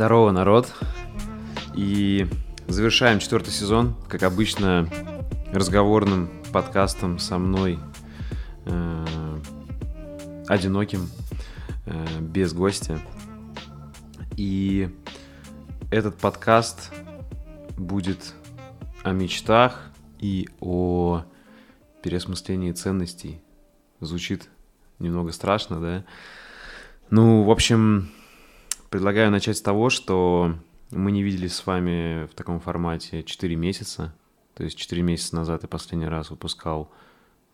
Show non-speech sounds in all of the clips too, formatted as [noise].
Здорово, народ. И завершаем четвертый сезон, как обычно, разговорным подкастом со мной, э, одиноким, э, без гостя. И этот подкаст будет о мечтах и о переосмыслении ценностей. Звучит немного страшно, да? Ну, в общем, предлагаю начать с того, что мы не виделись с вами в таком формате 4 месяца. То есть 4 месяца назад я последний раз выпускал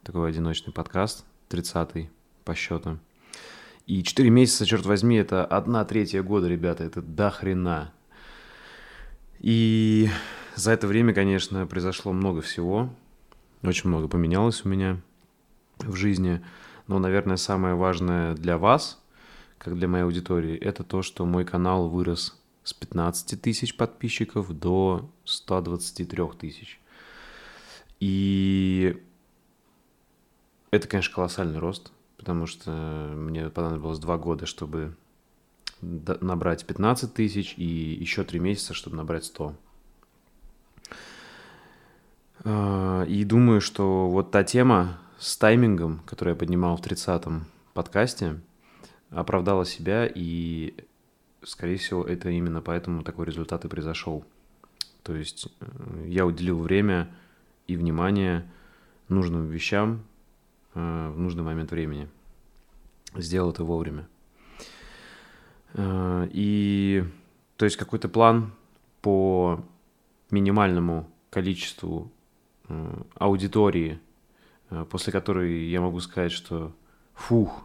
такой одиночный подкаст, 30-й по счету. И 4 месяца, черт возьми, это одна третья года, ребята, это до хрена. И за это время, конечно, произошло много всего. Очень много поменялось у меня в жизни. Но, наверное, самое важное для вас, как для моей аудитории, это то, что мой канал вырос с 15 тысяч подписчиков до 123 тысяч. И это, конечно, колоссальный рост, потому что мне понадобилось два года, чтобы набрать 15 тысяч и еще три месяца, чтобы набрать 100. А, и думаю, что вот та тема с таймингом, которую я поднимал в 30-м подкасте, оправдала себя, и, скорее всего, это именно поэтому такой результат и произошел. То есть э, я уделил время и внимание нужным вещам э, в нужный момент времени. Сделал это вовремя. Э, и то есть какой-то план по минимальному количеству аудитории, после которой я могу сказать, что фух,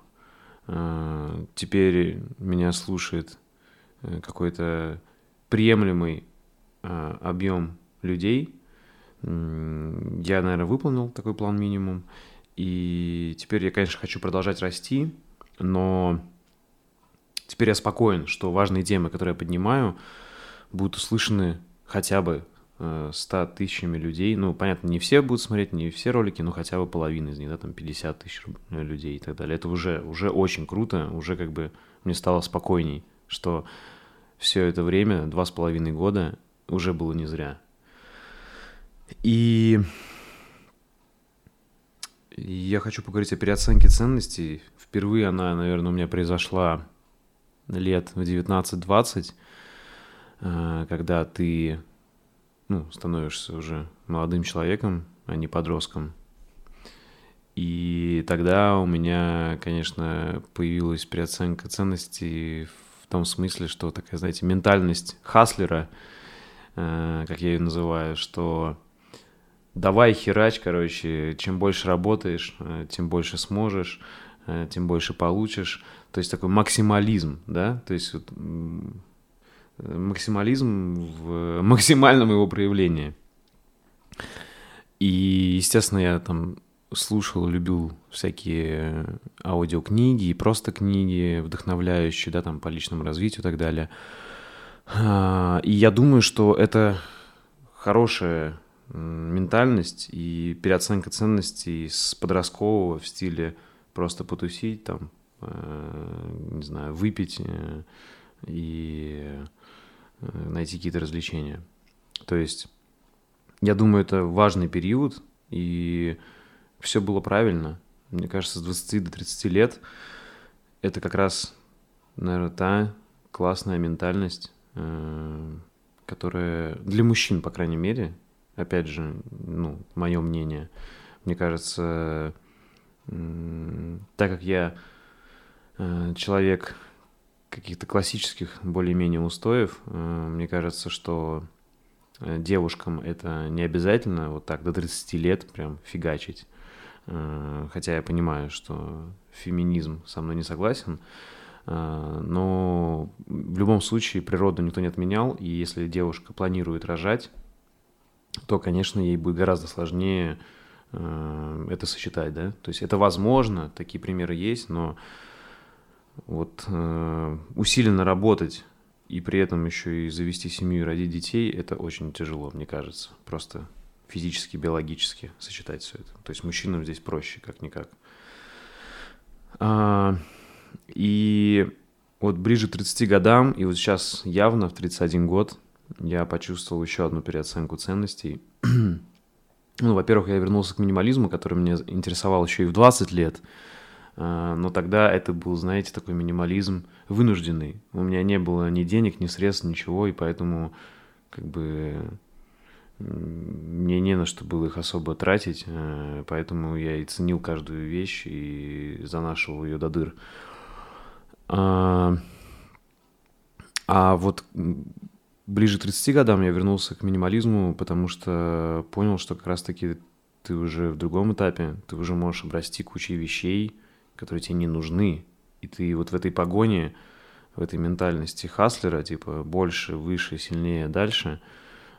теперь меня слушает э, какой-то приемлемый э, объем людей. Я, наверное, выполнил такой план минимум. И теперь я, конечно, хочу продолжать расти, но теперь я спокоен, что важные темы, которые я поднимаю, будут услышаны хотя бы 100 тысячами людей. Ну, понятно, не все будут смотреть, не все ролики, но хотя бы половина из них, да, там 50 тысяч людей и так далее. Это уже, уже очень круто, уже как бы мне стало спокойней, что все это время, два с половиной года, уже было не зря. И я хочу поговорить о переоценке ценностей. Впервые она, наверное, у меня произошла лет в 19-20, э, когда ты ну, становишься уже молодым человеком, а не подростком. И тогда у меня, конечно, появилась переоценка ценностей в том смысле, что такая, знаете, ментальность хаслера, э, как я ее называю, что давай херач, короче, чем больше работаешь, э, тем больше сможешь, э, тем больше получишь. То есть такой максимализм, да, то есть вот, максимализм в максимальном его проявлении. И, естественно, я там слушал, любил всякие аудиокниги и просто книги вдохновляющие, да, там по личному развитию и так далее. А, и я думаю, что это хорошая ментальность и переоценка ценностей с подросткового в стиле просто потусить, там, э, не знаю, выпить э, и найти какие-то развлечения. То есть, я думаю, это важный период, и все было правильно. Мне кажется, с 20 до 30 лет это как раз, наверное, та классная ментальность, э, которая для мужчин, по крайней мере, опять же, ну, мое мнение, мне кажется, так как я э, человек каких-то классических более-менее устоев. Э, мне кажется, что э, девушкам это не обязательно вот так до 30 лет прям фигачить. Э, хотя я понимаю, что феминизм со мной не согласен. Но в любом случае природу никто не отменял, и если девушка планирует рожать, то, конечно, ей будет гораздо сложнее это сочетать, да. То есть это возможно, такие примеры есть, но вот э, усиленно работать и при этом еще и завести семью и родить детей, это очень тяжело, мне кажется. Просто физически, биологически сочетать все это. То есть мужчинам здесь проще, как-никак. А, и вот ближе к 30 годам, и вот сейчас явно в 31 год я почувствовал еще одну переоценку ценностей. [clears throat] ну, во-первых, я вернулся к минимализму, который меня интересовал еще и в 20 лет. А, но тогда это был, знаете, такой минимализм вынужденный. У меня не было ни денег, ни средств, ничего, и поэтому как бы мне не на что было их особо тратить, э, поэтому я и ценил каждую вещь и занашивал ее до дыр. А, а вот ближе к 30 годам я вернулся к минимализму, потому что понял, что как раз-таки ты уже в другом этапе, ты уже можешь обрасти кучей вещей, которые тебе не нужны, и ты вот в этой погоне, в этой ментальности хаслера, типа больше, выше, сильнее, дальше,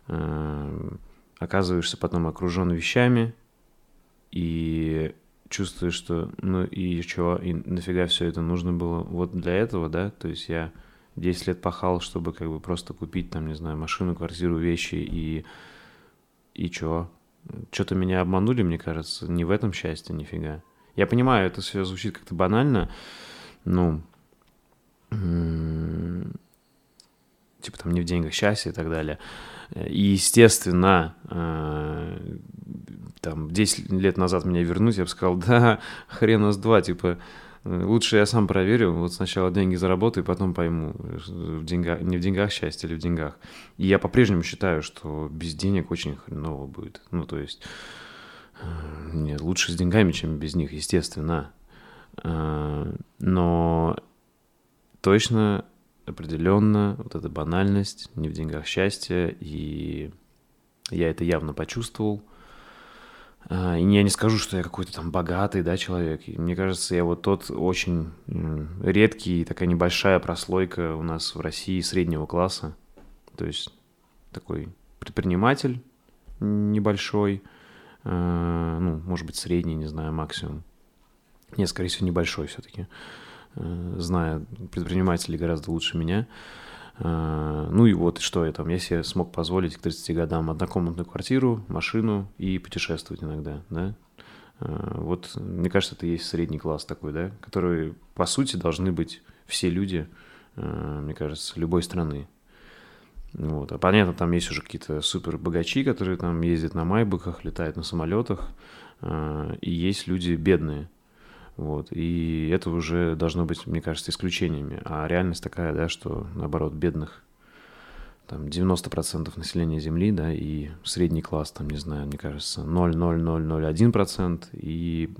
э, оказываешься потом окружен вещами и чувствуешь, что ну и чего, и нафига все это нужно было вот для этого, да, то есть я 10 лет пахал, чтобы как бы просто купить там, не знаю, машину, квартиру, вещи и... И чё? Что-то меня обманули, мне кажется, не в этом счастье, нифига. Я понимаю, это все звучит как-то банально, ну, типа там не в деньгах счастье и так далее. И, естественно, э, там 10 лет назад меня вернуть, я бы сказал, [laughs] да, хрена с два, типа, Лучше я сам проверю, вот сначала деньги заработаю, потом пойму, в деньгах, не в деньгах счастье или в деньгах. И я по-прежнему считаю, что без денег очень хреново будет. Ну, то есть, э, нет, лучше с деньгами, чем без них, естественно. Э, но точно, определенно, вот эта банальность, не в деньгах счастье, и я это явно почувствовал – а, и я не скажу, что я какой-то там богатый, да, человек. мне кажется, я вот тот очень редкий, такая небольшая прослойка у нас в России среднего класса. То есть такой предприниматель небольшой, а, ну, может быть, средний, не знаю, максимум. Нет, скорее всего, небольшой все-таки, а, зная предпринимателей гораздо лучше меня. А, ну и вот что я там, я себе смог позволить к 30 годам однокомнатную квартиру, машину и путешествовать иногда, да. Вот, мне кажется, это есть средний класс такой, да, который, по сути, должны быть все люди, мне кажется, любой страны. Вот. А понятно, там есть уже какие-то супер богачи, которые там ездят на майбуках, летают на самолетах, и есть люди бедные, вот. И это уже должно быть, мне кажется, исключениями. А реальность такая, да, что, наоборот, бедных там 90% населения Земли, да, и средний класс, там, не знаю, мне кажется, 0,0001%, и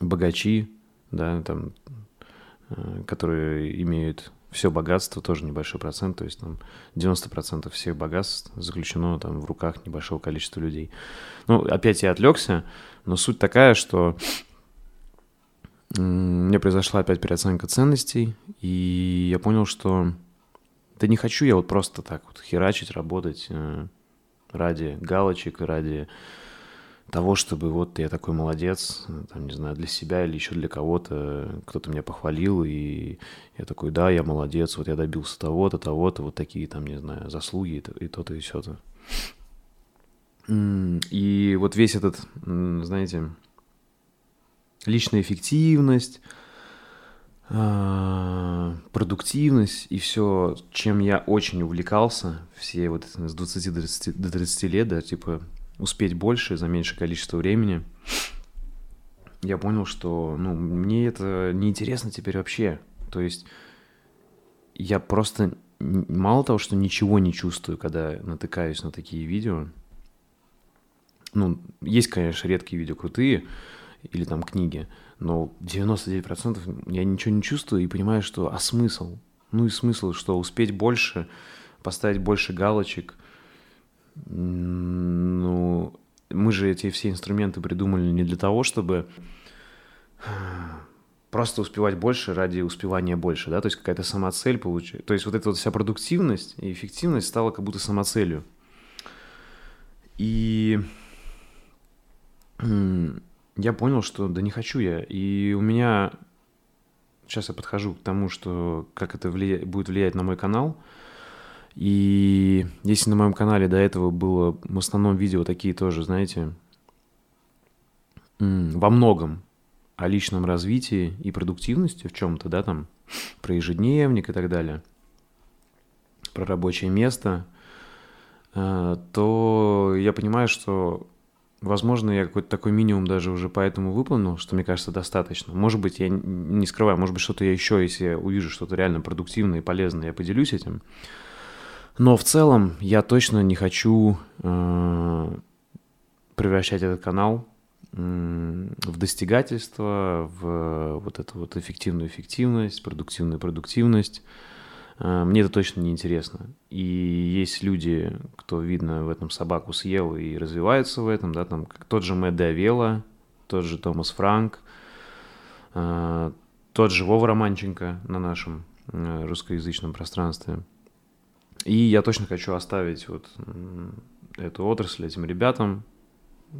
богачи, да, там, э, которые имеют все богатство, тоже небольшой процент, то есть там 90% всех богатств заключено там в руках небольшого количества людей. Ну, опять я отвлекся, но суть такая, что меня произошла опять переоценка ценностей, и я понял, что да не хочу я вот просто так вот херачить, работать э, ради галочек, ради того, чтобы вот я такой молодец, там, не знаю, для себя или еще для кого-то, кто-то меня похвалил, и я такой, да, я молодец, вот я добился того-то, того-то, вот такие там, не знаю, заслуги и то-то и все-то. И вот весь этот, знаете, личная эффективность, а, продуктивность и все, чем я очень увлекался, все вот с 20 до 30, до 30 лет, да, типа успеть больше за меньшее количество времени, я понял, что, ну, мне это неинтересно теперь вообще. То есть я просто мало того, что ничего не чувствую, когда натыкаюсь на такие видео. Ну, есть, конечно, редкие видео крутые, или там книги, но 99% я ничего не чувствую и понимаю, что а смысл? Ну и смысл, что успеть больше, поставить больше галочек. Ну, мы же эти все инструменты придумали не для того, чтобы просто успевать больше ради успевания больше, да, то есть какая-то самоцель получить. То есть вот эта вот вся продуктивность и эффективность стала как будто самоцелью. И я понял, что да не хочу я. И у меня... Сейчас я подхожу к тому, что как это влия... будет влиять на мой канал. И если на моем канале до этого было в основном видео такие тоже, знаете, во многом о личном развитии и продуктивности в чем-то, да, там, про ежедневник и так далее, про рабочее место, э, то я понимаю, что, возможно, я какой-то такой минимум даже уже поэтому выполнил, что мне кажется достаточно. Может быть, я не скрываю, может быть, что-то я еще, если я увижу что-то реально продуктивное и полезное, я поделюсь этим. Но в целом я точно не хочу э, превращать этот канал в достигательство, в вот эту вот эффективную эффективность, продуктивную продуктивность. Э, мне это точно не интересно. И есть люди, кто, видно, в этом собаку съел и развиваются в этом, да, там как тот же Мэтт Давела, тот же Томас Франк, э, тот же Вова Романченко на нашем э, русскоязычном пространстве. И я точно хочу оставить вот эту отрасль этим ребятам,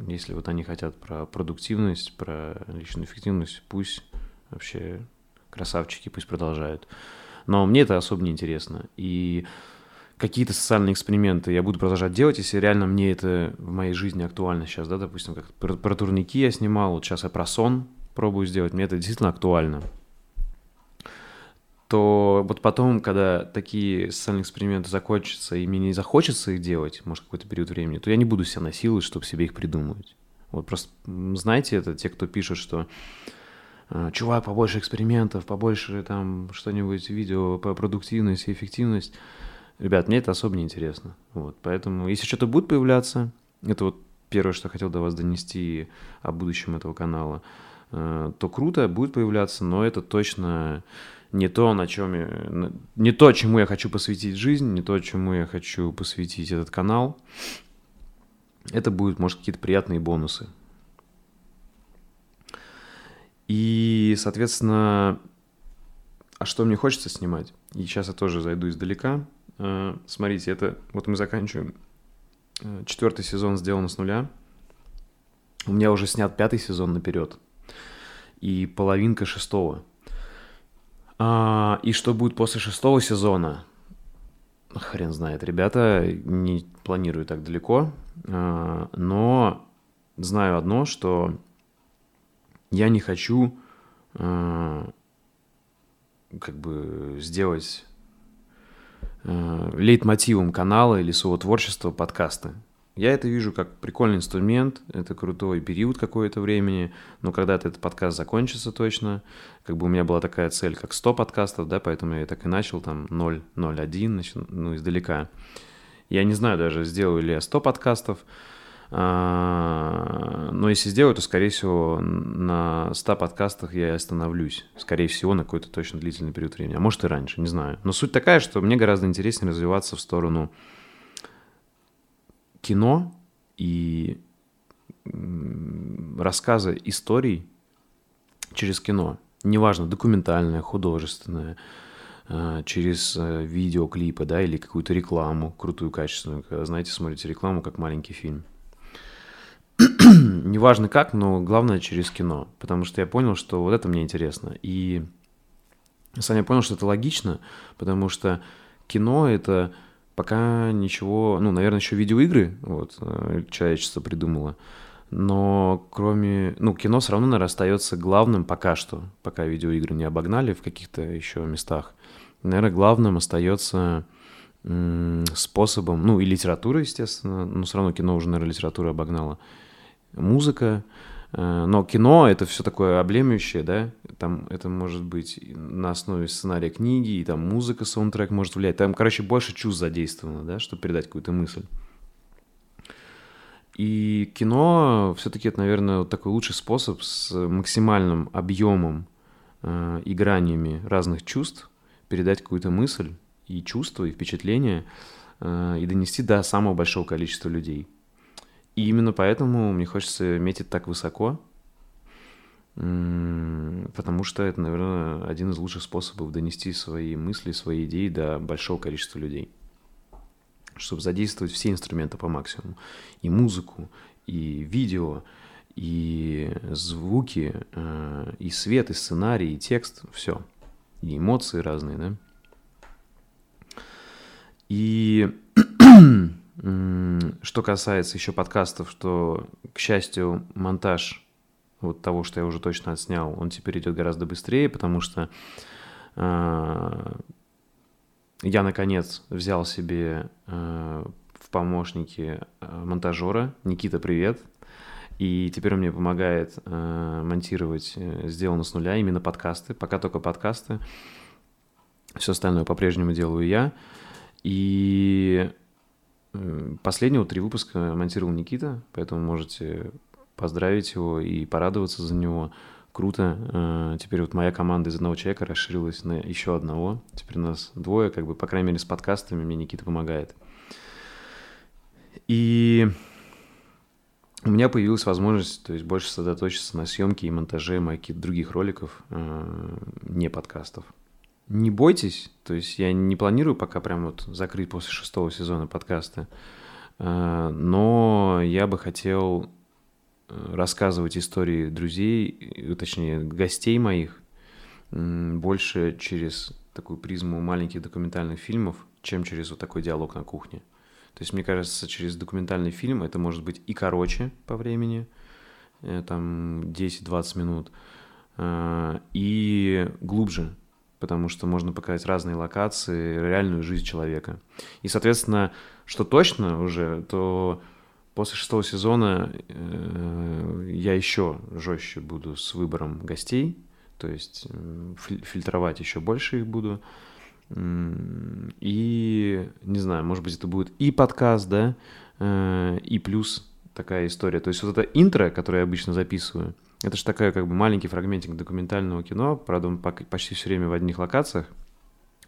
если вот они хотят про продуктивность, про личную эффективность, пусть вообще красавчики, пусть продолжают. Но мне это особо не интересно. И какие-то социальные эксперименты я буду продолжать делать, если реально мне это в моей жизни актуально сейчас, да, допустим, как про, про турники я снимал, вот сейчас я про сон пробую сделать, мне это действительно актуально то вот потом, когда такие социальные эксперименты закончатся, и мне не захочется их делать, может, какой-то период времени, то я не буду себя насиловать, чтобы себе их придумывать. Вот просто знаете это, те, кто пишут, что «А, чувак, побольше экспериментов, побольше там что-нибудь видео по продуктивность и эффективность. Ребят, мне это особо не интересно. Вот, поэтому, если что-то будет появляться, это вот первое, что хотел до вас донести о будущем этого канала, э, то круто, будет появляться, но это точно не то, на чем я, не то, чему я хочу посвятить жизнь, не то, чему я хочу посвятить этот канал. Это будут, может, какие-то приятные бонусы. И, соответственно, а что мне хочется снимать? И сейчас я тоже зайду издалека. Э, смотрите, это вот мы заканчиваем. Э, четвертый сезон сделан с нуля. У меня уже снят пятый сезон наперед. И половинка шестого. А, и что будет после шестого сезона? Хрен знает, ребята, не планирую так далеко. А, но знаю одно, что я не хочу а, как бы сделать а, лейтмотивом канала или своего творчества подкасты. Я это вижу как прикольный инструмент, это крутой период какое-то времени, но когда-то этот подкаст закончится точно, как бы у меня была такая цель, как 100 подкастов, да, поэтому я так и начал, там, 0, 0, 1, значит, ну, издалека. Я не знаю даже, сделаю ли я 100 подкастов, а, но если сделаю, то, скорее всего, на 100 подкастах я остановлюсь. Скорее всего, на какой-то точно длительный период времени. А может и раньше, не знаю. Но суть такая, что мне гораздо интереснее развиваться в сторону кино и рассказы историй через кино. Неважно, документальное, художественное, а, через э, видеоклипы, да, или какую-то рекламу, крутую, качественную. Когда, знаете, смотрите рекламу, как маленький фильм. [clears throat] Неважно как, но главное через кино. Потому что я понял, что вот это мне интересно. И сам я понял, что это логично, потому что кино — это Пока ничего, ну, наверное, еще видеоигры, вот, э, человечество придумало. Но кроме, ну, кино все равно, наверное, остается главным пока что, пока видеоигры не обогнали в каких-то еще местах. Наверное, главным остается способом, ну, и литература, естественно, но все равно кино уже, наверное, литература обогнала. Музыка, но кино — это все такое облемющее, да, там это может быть на основе сценария книги, и там музыка, саундтрек может влиять. Там, короче, больше чувств задействовано, да, чтобы передать какую-то мысль. И кино все-таки это, наверное, такой лучший способ с максимальным объемом э, и гранями разных чувств передать какую-то мысль и чувство, и впечатление, э, и донести до самого большого количества людей. И именно поэтому мне хочется метить так высоко, потому что это, наверное, один из лучших способов донести свои мысли, свои идеи до большого количества людей. Чтобы задействовать все инструменты по максимуму. И музыку, и видео, и звуки, э, и свет, и сценарий, и текст, все. И эмоции разные, да. И [clears throat] [clears throat] [clears throat] Что касается еще подкастов, что, к счастью, монтаж вот того, что я уже точно отснял, он теперь идет гораздо быстрее, потому что я, наконец, взял себе в помощники монтажера. Никита, привет. И теперь он мне помогает монтировать сделано с нуля именно подкасты. Пока только подкасты. Все остальное по-прежнему делаю я. И последнего три выпуска монтировал Никита, поэтому можете поздравить его и порадоваться за него. Круто. Э, теперь вот моя команда из одного человека расширилась на еще одного. Теперь у нас двое, как бы, по крайней мере, с подкастами мне Никита помогает. И у меня появилась возможность, то есть больше сосредоточиться на съемке и монтаже моих других роликов, э, не подкастов не бойтесь, то есть я не планирую пока прям вот закрыть после шестого сезона подкаста, э, но я бы хотел э, рассказывать истории друзей, точнее, гостей моих, больше через такую призму маленьких документальных фильмов, чем через вот такой диалог на кухне. То есть, мне кажется, через документальный фильм это может быть и короче по времени, э, там 10-20 минут, и глубже, потому что можно показать разные локации, реальную жизнь человека. И, соответственно, что точно уже, то после шестого сезона э, я еще жестче буду с выбором гостей, то есть э, фильтровать еще больше их буду. И, не знаю, может быть, это будет и подкаст, да, э, и плюс такая история. То есть вот это интро, которое я обычно записываю – это же такая как бы маленький фрагментик документального кино, правда, он почти все время в одних локациях,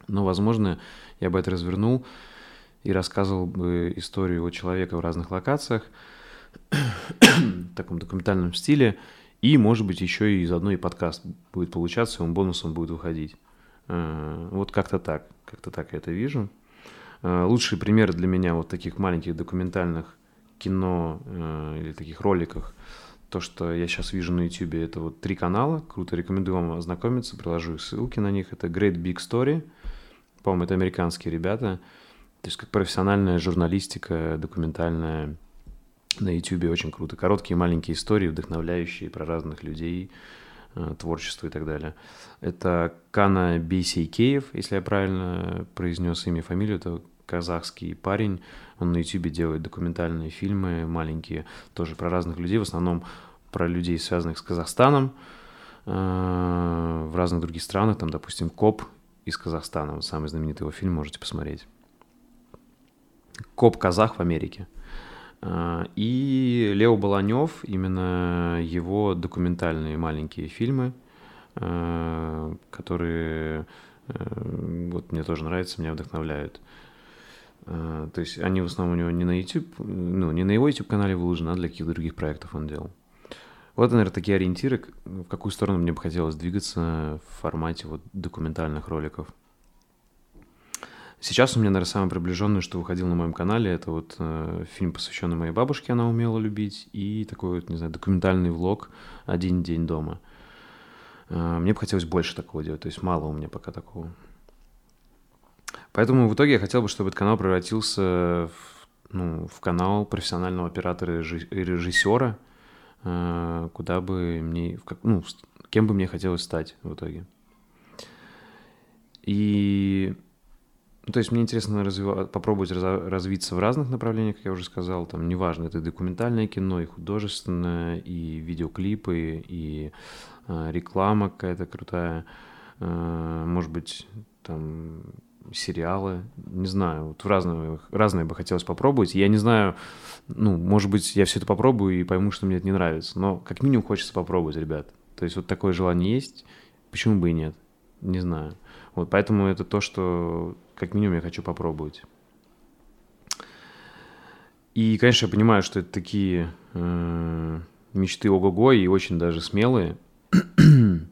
но, возможно, я бы это развернул и рассказывал бы историю о человека в разных локациях, в таком документальном стиле, и, может быть, еще и заодно и подкаст будет получаться, и он бонусом будет выходить. Э, вот как-то так, как-то так я это вижу. Э, лучший пример для меня вот таких маленьких документальных кино э, или таких роликах – то, что я сейчас вижу на YouTube, это вот три канала. Круто, рекомендую вам ознакомиться, приложу ссылки на них. Это Great Big Story. По-моему, это американские ребята. То есть как профессиональная журналистика документальная на YouTube очень круто. Короткие маленькие истории, вдохновляющие про разных людей, э, творчество и так далее. Это Кана Бейсейкеев, если я правильно произнес имя и фамилию, это казахский парень, он на YouTube делает документальные фильмы маленькие, тоже про разных людей, в основном про людей, связанных с Казахстаном, э, в разных других странах, там, допустим, Коп из Казахстана, самый знаменитый его фильм, можете посмотреть. Коп Казах в Америке. Э, и Лео Баланев, именно его документальные маленькие фильмы, э, которые вот мне тоже нравятся, меня вдохновляют. А, то есть они в основном у него не на YouTube, ну, не на его YouTube-канале выложены, а для каких-то других проектов он делал. Вот, наверное, такие ориентиры, в какую сторону мне бы хотелось двигаться в формате вот документальных роликов. Сейчас у меня, наверное, самое приближенное, что выходил на моем канале, это вот э, фильм, посвященный моей бабушке, она умела любить, и такой вот, не знаю, документальный влог «Один день дома». Э, мне бы хотелось больше такого делать, то есть мало у меня пока такого. Поэтому в итоге я хотел бы, чтобы этот канал превратился в, ну, в канал профессионального оператора и режиссера, э, куда бы мне, ну, кем бы мне хотелось стать в итоге. И то есть мне интересно развива- попробовать раз- развиться в разных направлениях, как я уже сказал, там неважно, это документальное кино, и художественное, и видеоклипы, и э, реклама какая-то крутая, э, может быть, там сериалы, не знаю, вот в разные, разные бы хотелось попробовать. Я не знаю, ну, может быть, я все это попробую и пойму, что мне это не нравится, но как минимум хочется попробовать, ребят. То есть вот такое желание есть, почему бы и нет, не знаю. Вот поэтому это то, что как минимум я хочу попробовать. И, конечно, я понимаю, что это такие э, мечты ого-го и очень даже смелые. [clears throat]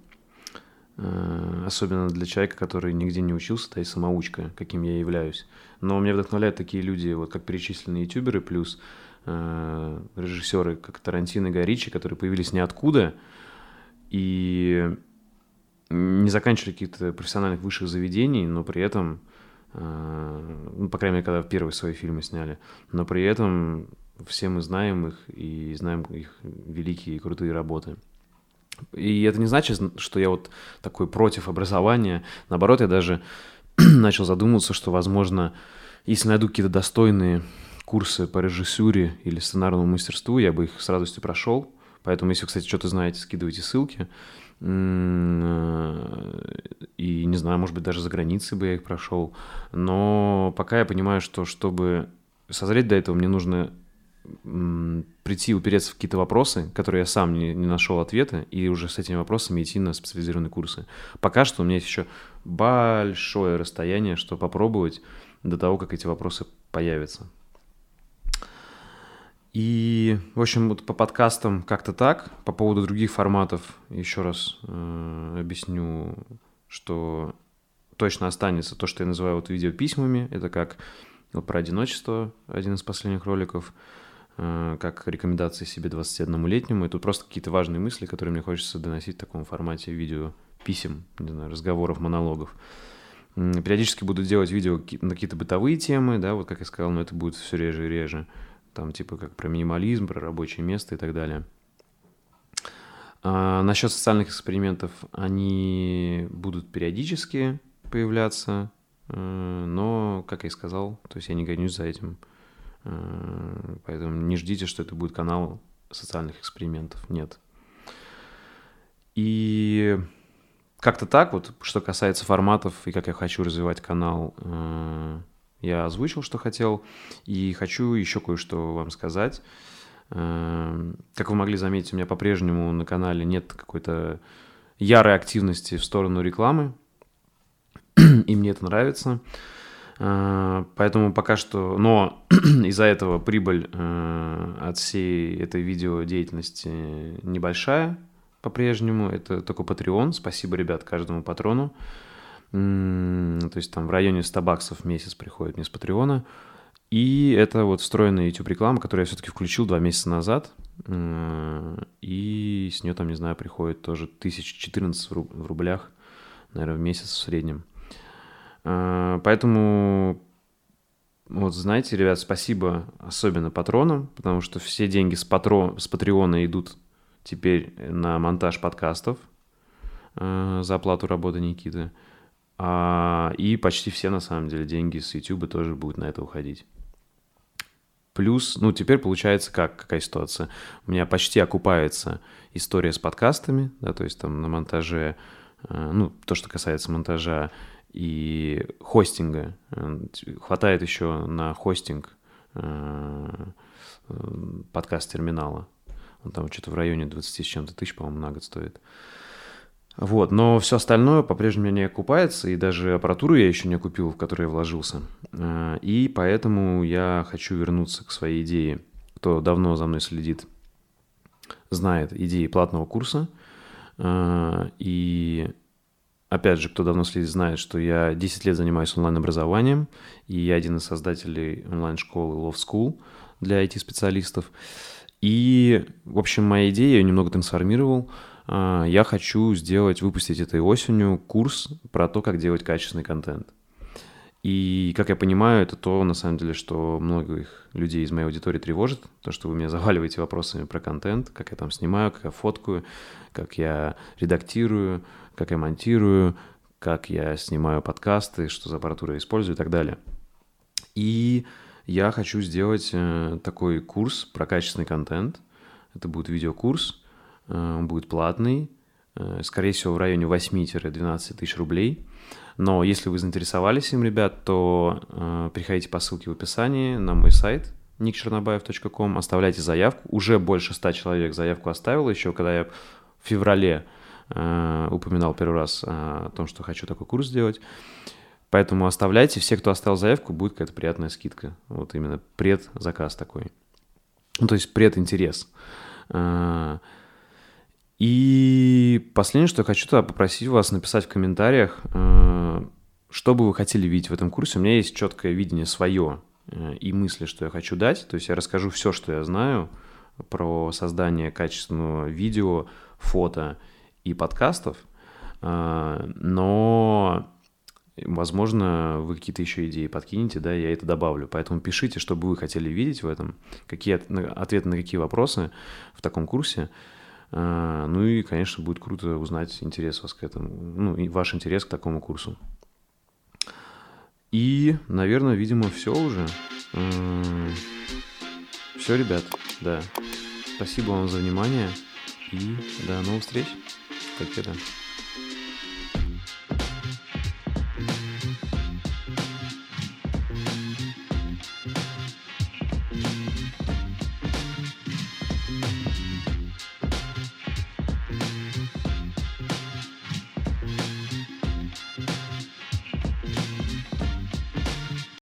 Э, особенно для человека, который нигде не учился, да и самоучка, каким я являюсь. Но меня вдохновляют такие люди, вот как перечисленные ютуберы, плюс э, режиссеры, как Тарантино и Горичи, которые появились ниоткуда и не заканчивали каких-то профессиональных высших заведений, но при этом, ну, по крайней мере, когда первые свои фильмы сняли, но при этом все мы знаем их и знаем их великие и крутые работы. И это не значит, что я вот такой против образования. Наоборот, я даже [clears throat] начал задумываться, что, возможно, если найду какие-то достойные курсы по режиссуре или сценарному мастерству, я бы их с радостью прошел. Поэтому, если, кстати, что-то знаете, скидывайте ссылки. Э, и, не знаю, может быть, даже за границей бы я их прошел. Но пока я понимаю, что чтобы созреть до этого, мне нужно прийти, упереться в какие-то вопросы, которые я сам не, не нашел ответа, и уже с этими вопросами идти на специализированные курсы. Пока что у меня есть еще большое расстояние, что попробовать до того, как эти вопросы появятся. И, в общем, вот по подкастам как-то так. По поводу других форматов еще раз э, объясню, что точно останется то, что я называю вот видеописьмами. Это как вот про одиночество, один из последних роликов, э, как рекомендации себе 21-летнему. И тут просто какие-то важные мысли, которые мне хочется доносить в таком формате видеописем, не знаю, разговоров, монологов. Периодически буду делать видео на какие-то бытовые темы, да, вот как я сказал, но это будет все реже и реже там типа как про минимализм, про рабочее место и так далее. А, насчет социальных экспериментов, они будут периодически появляться, э, но, как я и сказал, то есть я не гонюсь за этим, э, поэтому не ждите, что это будет канал социальных экспериментов, нет. И как-то так вот, что касается форматов и как я хочу развивать канал, э, я озвучил, что хотел, и хочу еще кое-что вам сказать. Эм, как вы могли заметить, у меня по-прежнему на канале нет какой-то ярой активности в сторону рекламы, [clears throat] и мне это нравится. Э, поэтому пока что... Но [clears throat] из-за этого прибыль э, от всей этой видеодеятельности небольшая по-прежнему. Это только Patreon. Спасибо, ребят, каждому патрону. То есть там в районе 100 баксов в месяц приходит мне с Патреона. И это вот встроенная YouTube-реклама, которую я все-таки включил два месяца назад. И с нее там, не знаю, приходит тоже 1014 в рублях, наверное, в месяц в среднем. А, поэтому, вот знаете, ребят, спасибо особенно патронам, потому что все деньги с, патро... с Патреона идут теперь на монтаж подкастов а, за оплату работы Никиты. А, и почти все, на самом деле, деньги с YouTube тоже будут на это уходить. Плюс, ну, теперь получается как, какая ситуация? У меня почти окупается история с подкастами, да, то есть там на монтаже, э, ну, то, что касается монтажа и хостинга. Хватает еще на хостинг э, подкаст-терминала. Он там что-то в районе 20 с чем-то тысяч, по-моему, на год стоит. Вот, но все остальное по-прежнему не окупается, и даже аппаратуру я еще не купил, в которую я вложился. А, и поэтому я хочу вернуться к своей идее. Кто давно за мной следит, знает идеи платного курса. А, и опять же, кто давно следит, знает, что я 10 лет занимаюсь онлайн-образованием, и я один из создателей онлайн-школы Love School для IT-специалистов. И, в общем, моя идея, я немного трансформировал – я хочу сделать, выпустить этой осенью курс про то, как делать качественный контент. И, как я понимаю, это то, на самом деле, что многих людей из моей аудитории тревожит, то, что вы меня заваливаете вопросами про контент, как я там снимаю, как я фоткаю, как я редактирую, как я монтирую, как я снимаю подкасты, что за аппаратуру я использую и так далее. И я хочу сделать э, такой курс про качественный контент. Это будет видеокурс, он будет платный, э, скорее всего, в районе 8-12 тысяч рублей. Но если вы заинтересовались им, ребят, то э, приходите по ссылке в описании на мой сайт nickchernобаев.com, оставляйте заявку. Уже больше 100 человек заявку оставил еще, когда я в феврале э, упоминал первый раз э, о том, что хочу такой курс сделать. Поэтому оставляйте. Все, кто оставил заявку, будет какая-то приятная скидка. Вот именно предзаказ такой. Ну, то есть прединтерес. Э, и последнее, что я хочу тогда попросить вас написать в комментариях, э, что бы вы хотели видеть в этом курсе. У меня есть четкое видение свое э, и мысли, что я хочу дать. То есть я расскажу все, что я знаю про создание качественного видео, фото и подкастов. Э, но, возможно, вы какие-то еще идеи подкинете, да, я это добавлю. Поэтому пишите, что бы вы хотели видеть в этом, какие ответы на какие вопросы в таком курсе. А, ну и, конечно, будет круто узнать интерес вас к этому, ну, и ваш интерес к такому курсу. И, наверное, видимо, все уже. Все, ребят, да. Спасибо вам за внимание. И до новых встреч. Как это?